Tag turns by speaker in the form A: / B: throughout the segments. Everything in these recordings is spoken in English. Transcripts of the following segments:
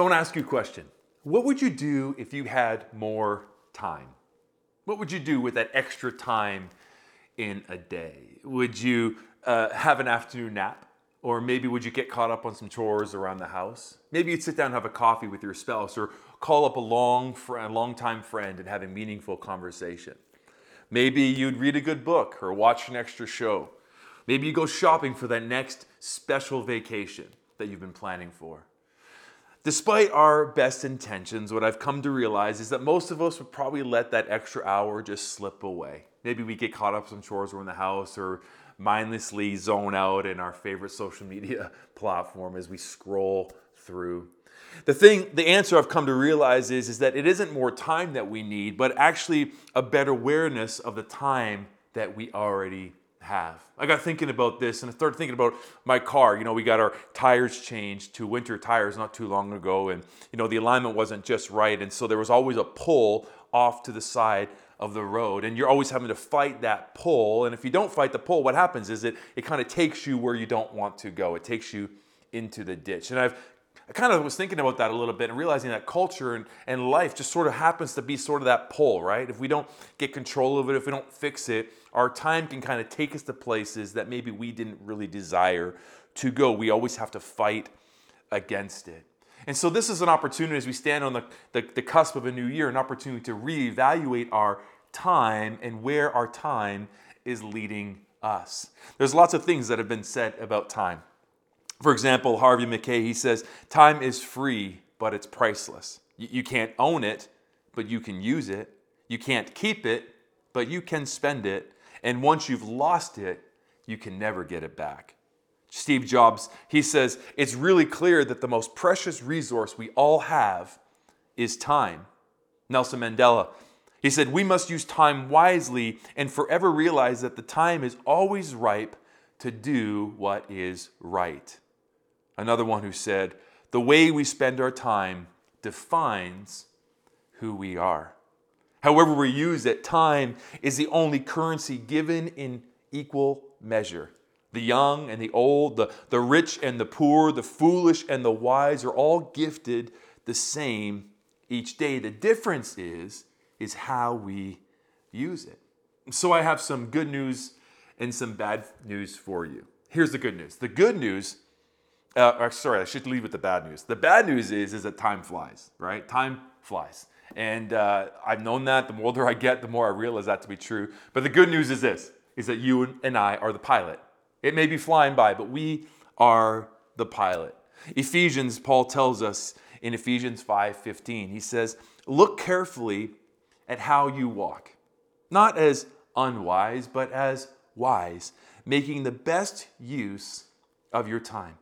A: So I want to ask you a question. What would you do if you had more time? What would you do with that extra time in a day? Would you uh, have an afternoon nap? Or maybe would you get caught up on some chores around the house? Maybe you'd sit down and have a coffee with your spouse or call up a long, friend, long time friend and have a meaningful conversation. Maybe you'd read a good book or watch an extra show. Maybe you go shopping for that next special vacation that you've been planning for. Despite our best intentions, what I've come to realize is that most of us would probably let that extra hour just slip away. Maybe we get caught up some chores around the house or mindlessly zone out in our favorite social media platform as we scroll through. The thing, the answer I've come to realize is, is that it isn't more time that we need, but actually a better awareness of the time that we already have. I got thinking about this and I started thinking about my car. You know, we got our tires changed to winter tires not too long ago, and you know, the alignment wasn't just right, and so there was always a pull off to the side of the road and you're always having to fight that pull and if you don't fight the pull what happens is it it kind of takes you where you don't want to go it takes you into the ditch and i've I kind of was thinking about that a little bit and realizing that culture and, and life just sort of happens to be sort of that pull, right? If we don't get control of it, if we don't fix it, our time can kind of take us to places that maybe we didn't really desire to go. We always have to fight against it. And so, this is an opportunity as we stand on the, the, the cusp of a new year, an opportunity to reevaluate our time and where our time is leading us. There's lots of things that have been said about time. For example, Harvey Mackay, he says, Time is free, but it's priceless. You can't own it, but you can use it. You can't keep it, but you can spend it. And once you've lost it, you can never get it back. Steve Jobs, he says, it's really clear that the most precious resource we all have is time. Nelson Mandela, he said, we must use time wisely and forever realize that the time is always ripe to do what is right. Another one who said, the way we spend our time defines who we are. However, we use it, time is the only currency given in equal measure. The young and the old, the, the rich and the poor, the foolish and the wise are all gifted the same each day. The difference is, is how we use it. So I have some good news and some bad news for you. Here's the good news. The good news, uh, sorry, I should leave with the bad news. The bad news is, is that time flies, right? Time flies. And uh, I've known that. The older I get, the more I realize that to be true. But the good news is this, is that you and I are the pilot. It may be flying by, but we are the pilot. Ephesians, Paul tells us in Ephesians 5:15, he says, "Look carefully at how you walk, not as unwise, but as wise, making the best use of your time,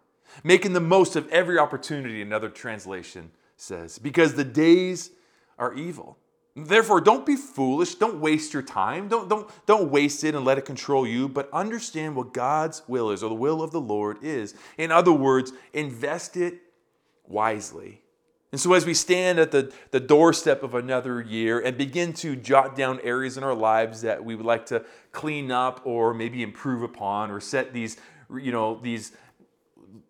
A: making the most of every opportunity." Another translation says, "Because the days are evil." Therefore, don't be foolish. Don't waste your time. Don't, don't, don't waste it and let it control you, but understand what God's will is or the will of the Lord is. In other words, invest it wisely. And so, as we stand at the, the doorstep of another year and begin to jot down areas in our lives that we would like to clean up or maybe improve upon or set these, you know, these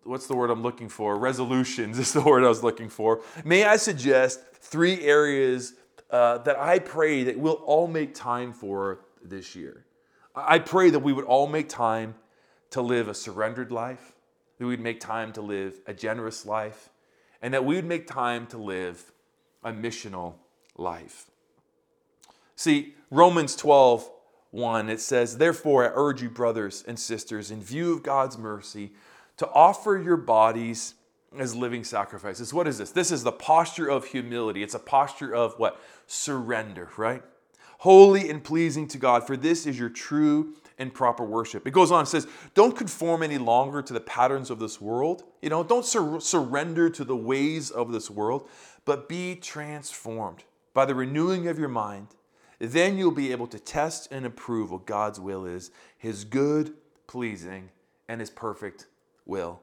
A: what's the word I'm looking for? Resolutions is the word I was looking for. May I suggest three areas uh, that I pray that we'll all make time for this year. I pray that we would all make time to live a surrendered life, that we'd make time to live a generous life, and that we would make time to live a missional life. See, Romans 12, 1, it says, Therefore, I urge you, brothers and sisters, in view of God's mercy, to offer your bodies as living sacrifices. What is this? This is the posture of humility. It's a posture of what? Surrender, right? Holy and pleasing to God, for this is your true and proper worship. It goes on, it says, Don't conform any longer to the patterns of this world. You know, don't sur- surrender to the ways of this world, but be transformed by the renewing of your mind. Then you'll be able to test and approve what God's will is, his good, pleasing, and his perfect will.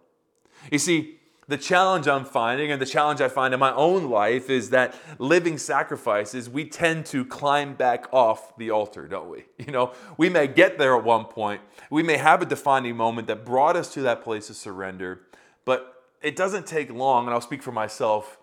A: You see, the challenge I'm finding and the challenge I find in my own life is that living sacrifices, we tend to climb back off the altar, don't we? You know, we may get there at one point, we may have a defining moment that brought us to that place of surrender, but it doesn't take long, and I'll speak for myself,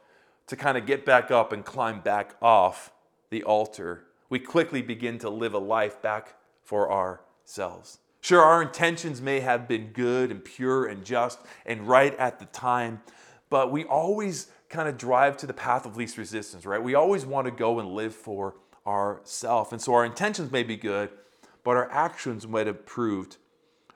A: to kind of get back up and climb back off the altar, we quickly begin to live a life back for ourselves. Sure, our intentions may have been good and pure and just and right at the time, but we always kind of drive to the path of least resistance, right? We always want to go and live for ourselves. And so our intentions may be good, but our actions might have proved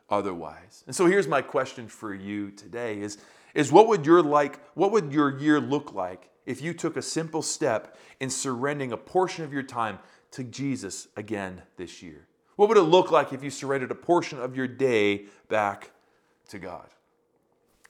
A: otherwise. And so here's my question for you today is, is what would your like what would your year look like if you took a simple step in surrendering a portion of your time to Jesus again this year? What would it look like if you surrendered a portion of your day back to God?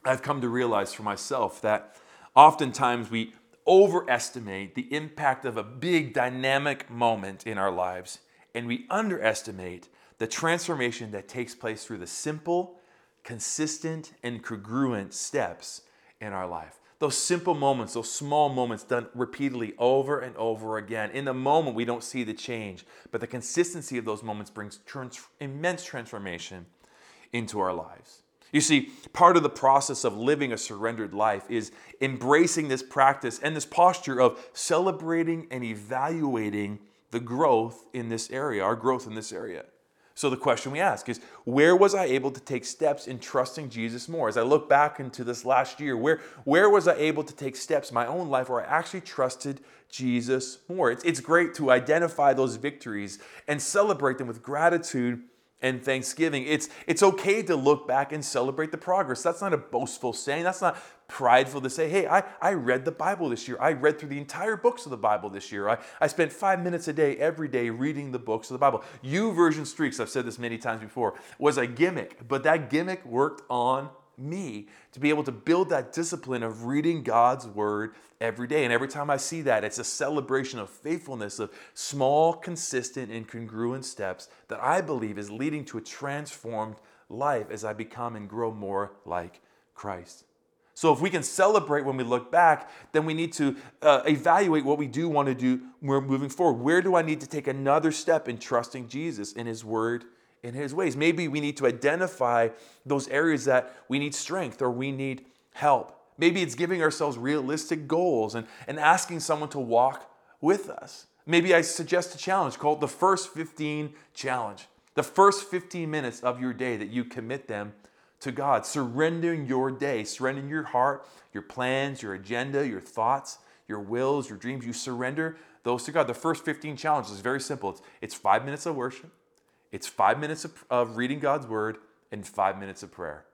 A: I've come to realize for myself that oftentimes we overestimate the impact of a big dynamic moment in our lives and we underestimate the transformation that takes place through the simple, consistent, and congruent steps in our life. Those simple moments, those small moments done repeatedly over and over again. In the moment, we don't see the change, but the consistency of those moments brings trans- immense transformation into our lives. You see, part of the process of living a surrendered life is embracing this practice and this posture of celebrating and evaluating the growth in this area, our growth in this area. So the question we ask is where was I able to take steps in trusting Jesus more? As I look back into this last year, where, where was I able to take steps in my own life where I actually trusted Jesus more? It's, it's great to identify those victories and celebrate them with gratitude and thanksgiving. It's, it's okay to look back and celebrate the progress. That's not a boastful saying. That's not prideful to say, hey, I, I read the Bible this year. I read through the entire books of the Bible this year. I, I spent five minutes a day every day reading the books of the Bible. YouVersion Streaks, I've said this many times before, was a gimmick, but that gimmick worked on me to be able to build that discipline of reading God's word every day. And every time I see that, it's a celebration of faithfulness, of small, consistent, and congruent steps that I believe is leading to a transformed life as I become and grow more like Christ. So, if we can celebrate when we look back, then we need to uh, evaluate what we do want to do when we're moving forward. Where do I need to take another step in trusting Jesus in His Word in his ways. Maybe we need to identify those areas that we need strength or we need help. Maybe it's giving ourselves realistic goals and, and asking someone to walk with us. Maybe I suggest a challenge called the First 15 Challenge. The first 15 minutes of your day that you commit them to God, surrendering your day, surrendering your heart, your plans, your agenda, your thoughts, your wills, your dreams. You surrender those to God. The first 15 challenges is very simple. It's, it's five minutes of worship, it's five minutes of, of reading God's word and five minutes of prayer.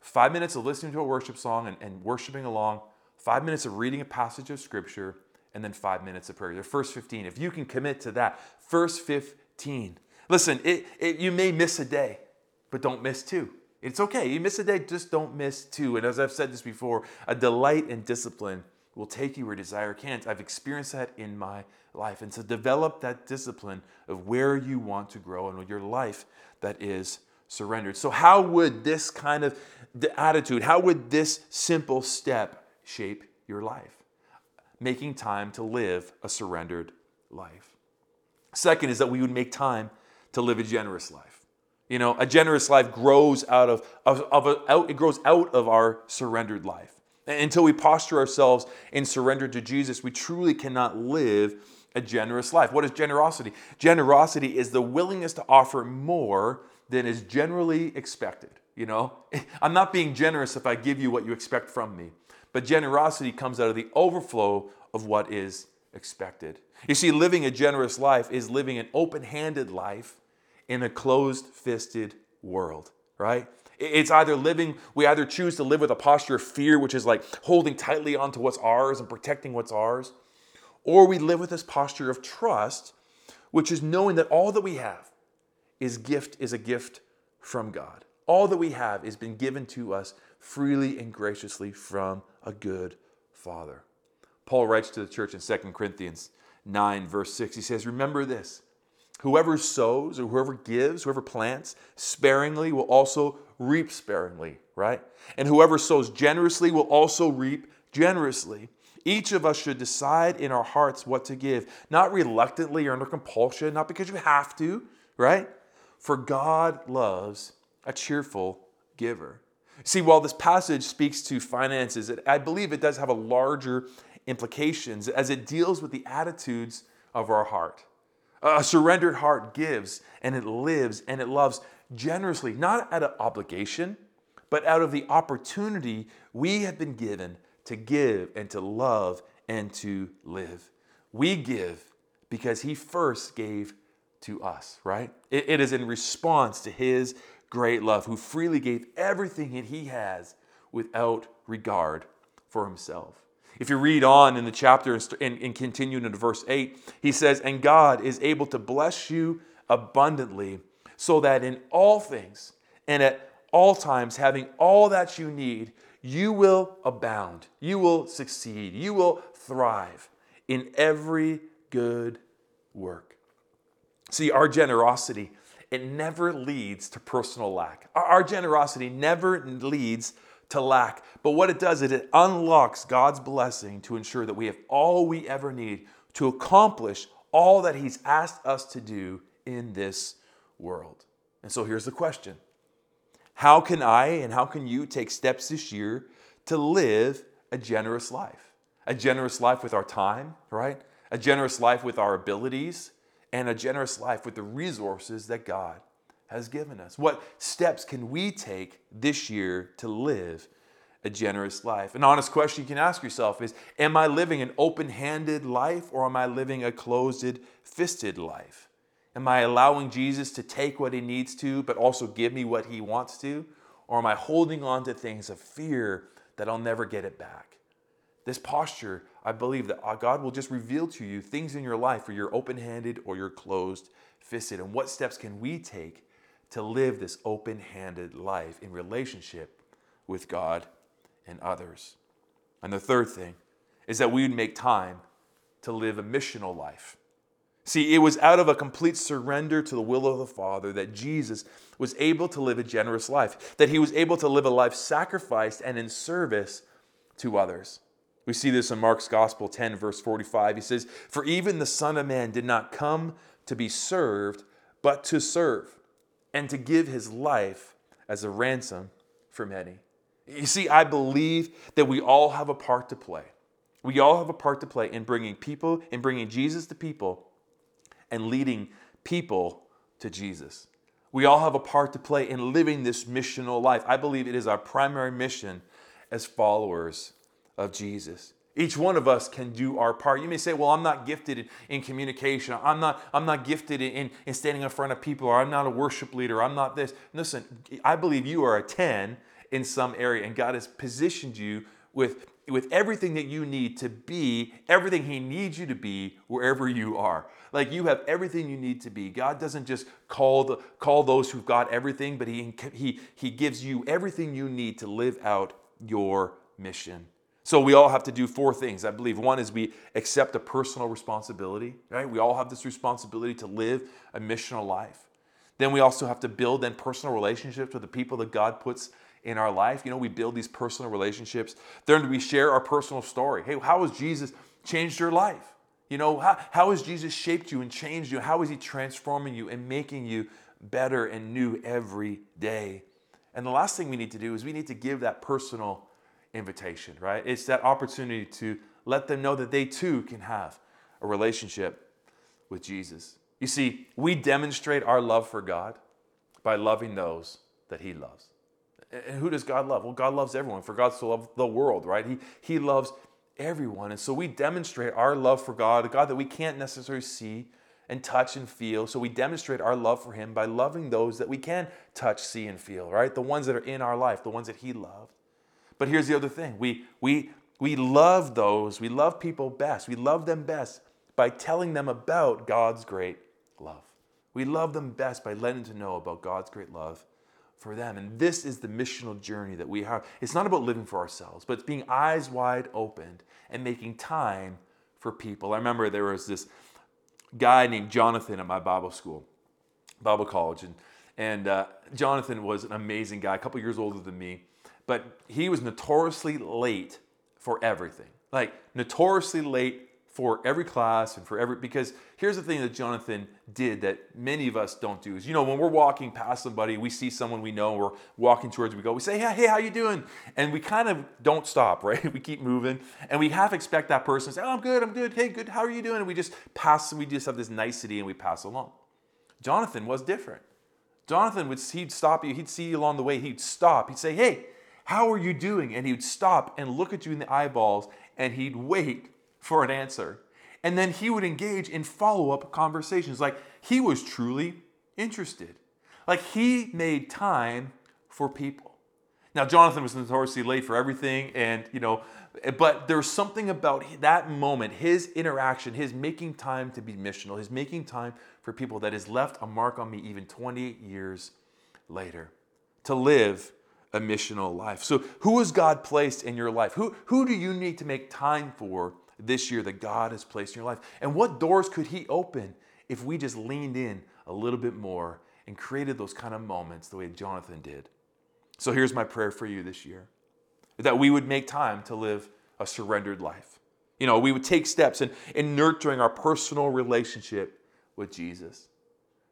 A: Five minutes of listening to a worship song and, and worshiping along, five minutes of reading a passage of scripture, and then five minutes of prayer. The first 15. If you can commit to that, first 15. Listen, it, it, you may miss a day, but don't miss two. It's okay. You miss a day, just don't miss two. And as I've said this before, a delight and discipline will take you where desire can't. I've experienced that in my life. And to develop that discipline of where you want to grow and your life that is surrendered. So, how would this kind of attitude, how would this simple step shape your life? Making time to live a surrendered life. Second is that we would make time to live a generous life. You know, a generous life grows out of, of, of a, out, it grows out of our surrendered life. Until we posture ourselves in surrender to Jesus, we truly cannot live a generous life. What is generosity? Generosity is the willingness to offer more than is generally expected. You know, I'm not being generous if I give you what you expect from me, but generosity comes out of the overflow of what is expected. You see, living a generous life is living an open handed life in a closed fisted world, right? It's either living, we either choose to live with a posture of fear, which is like holding tightly onto what's ours and protecting what's ours, or we live with this posture of trust, which is knowing that all that we have is gift is a gift from God. All that we have has been given to us freely and graciously from a good Father. Paul writes to the church in 2 Corinthians 9, verse 6. He says, Remember this Whoever sows or whoever gives, whoever plants sparingly will also reap sparingly, right? And whoever sows generously will also reap generously. Each of us should decide in our hearts what to give, not reluctantly or under compulsion, not because you have to, right? For God loves a cheerful giver. See, while this passage speaks to finances, I believe it does have a larger implications as it deals with the attitudes of our heart. A surrendered heart gives and it lives and it loves generously, not out of obligation, but out of the opportunity we have been given to give and to love and to live. We give because He first gave to us, right? it, it is in response to His great love, who freely gave everything that He has without regard for Himself. If you read on in the chapter and, and continue into verse 8, he says, And God is able to bless you abundantly, so that in all things and at all times, having all that you need, you will abound, you will succeed, you will thrive in every good work. See, our generosity, it never leads to personal lack. Our generosity never leads to lack. But what it does is it unlocks God's blessing to ensure that we have all we ever need to accomplish all that He's asked us to do in this world. And so here's the question How can I and how can you take steps this year to live a generous life? A generous life with our time, right? A generous life with our abilities, and a generous life with the resources that God has given us? What steps can we take this year to live a generous life? An honest question you can ask yourself is Am I living an open handed life or am I living a closed fisted life? Am I allowing Jesus to take what he needs to, but also give me what he wants to? Or am I holding on to things of fear that I'll never get it back? This posture, I believe that uh, God will just reveal to you things in your life where you're open handed or you're closed fisted. And what steps can we take to live this open handed life in relationship with God and others. And the third thing is that we would make time to live a missional life. See, it was out of a complete surrender to the will of the Father that Jesus was able to live a generous life, that he was able to live a life sacrificed and in service to others. We see this in Mark's Gospel 10, verse 45. He says, For even the Son of Man did not come to be served, but to serve and to give his life as a ransom for many. You see, I believe that we all have a part to play. We all have a part to play in bringing people, in bringing Jesus to people and leading people to Jesus. We all have a part to play in living this missional life. I believe it is our primary mission as followers of Jesus. Each one of us can do our part. You may say, well, I'm not gifted in, in communication. I'm not, I'm not gifted in, in standing in front of people, or I'm not a worship leader. I'm not this. Listen, I believe you are a 10 in some area, and God has positioned you with, with everything that you need to be, everything He needs you to be wherever you are. Like you have everything you need to be. God doesn't just call, the, call those who've got everything, but he, he, he gives you everything you need to live out your mission. So we all have to do four things. I believe one is we accept a personal responsibility, right? We all have this responsibility to live a missional life. Then we also have to build then personal relationships with the people that God puts in our life. You know, we build these personal relationships. Then we share our personal story. Hey, how has Jesus changed your life? You know, how, how has Jesus shaped you and changed you? How is He transforming you and making you better and new every day? And the last thing we need to do is we need to give that personal invitation, right? It's that opportunity to let them know that they too can have a relationship with Jesus. You see, we demonstrate our love for God by loving those that He loves. And who does God love? Well, God loves everyone. For God so loved the world, right? He, he loves everyone. And so we demonstrate our love for God, a God that we can't necessarily see and touch and feel. So we demonstrate our love for Him by loving those that we can touch, see, and feel, right? The ones that are in our life, the ones that He loved. But here's the other thing we, we, we love those, we love people best. We love them best by telling them about God's great love. We love them best by letting them know about God's great love for them. And this is the missional journey that we have. It's not about living for ourselves, but it's being eyes wide opened and making time for people. I remember there was this guy named Jonathan at my Bible school, Bible college, and and uh, Jonathan was an amazing guy, a couple years older than me but he was notoriously late for everything. Like, notoriously late for every class and for every because here's the thing that Jonathan did that many of us don't do is you know when we're walking past somebody we see someone we know we're walking towards we go we say hey, hey how you doing? And we kind of don't stop right? We keep moving. And we half expect that person to say oh I'm good I'm good. Hey good how are you doing? And we just pass we just have this nicety and we pass along. Jonathan was different. Jonathan would he'd stop you he'd see you along the way he'd stop he'd say hey how are you doing and he would stop and look at you in the eyeballs and he'd wait for an answer. And then he would engage in follow up conversations. Like he was truly interested. Like he made time for people. Now, Jonathan was notoriously late for everything, and you know, but there's something about that moment, his interaction, his making time to be missional, his making time for people that has left a mark on me even 28 years later to live a missional life. So, who has God placed in your life? Who, who do you need to make time for this year that God has placed in your life? And what doors could He open if we just leaned in a little bit more and created those kind of moments the way Jonathan did? So here's my prayer for you this year that we would make time to live a surrendered life. You know, we would take steps in, in nurturing our personal relationship with Jesus.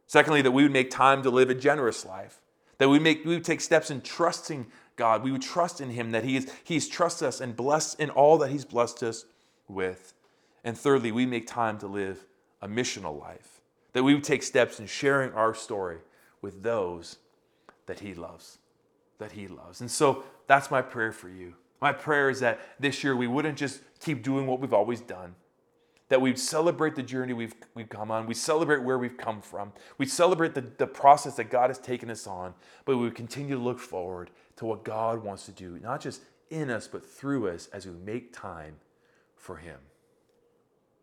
A: Secondly, that we would make time to live a generous life. That we make we would take steps in trusting God. We would trust in Him that He is He's trusted us and blessed in all that He's blessed us with. And thirdly, we make time to live a missional life, that we would take steps in sharing our story with those that He loves, that He loves. And so that's my prayer for you. My prayer is that this year we wouldn't just keep doing what we've always done, that we'd celebrate the journey we've, we've come on. We celebrate where we've come from. We celebrate the, the process that God has taken us on, but we continue to look forward to what God wants to do, not just in us, but through us as we make time for Him.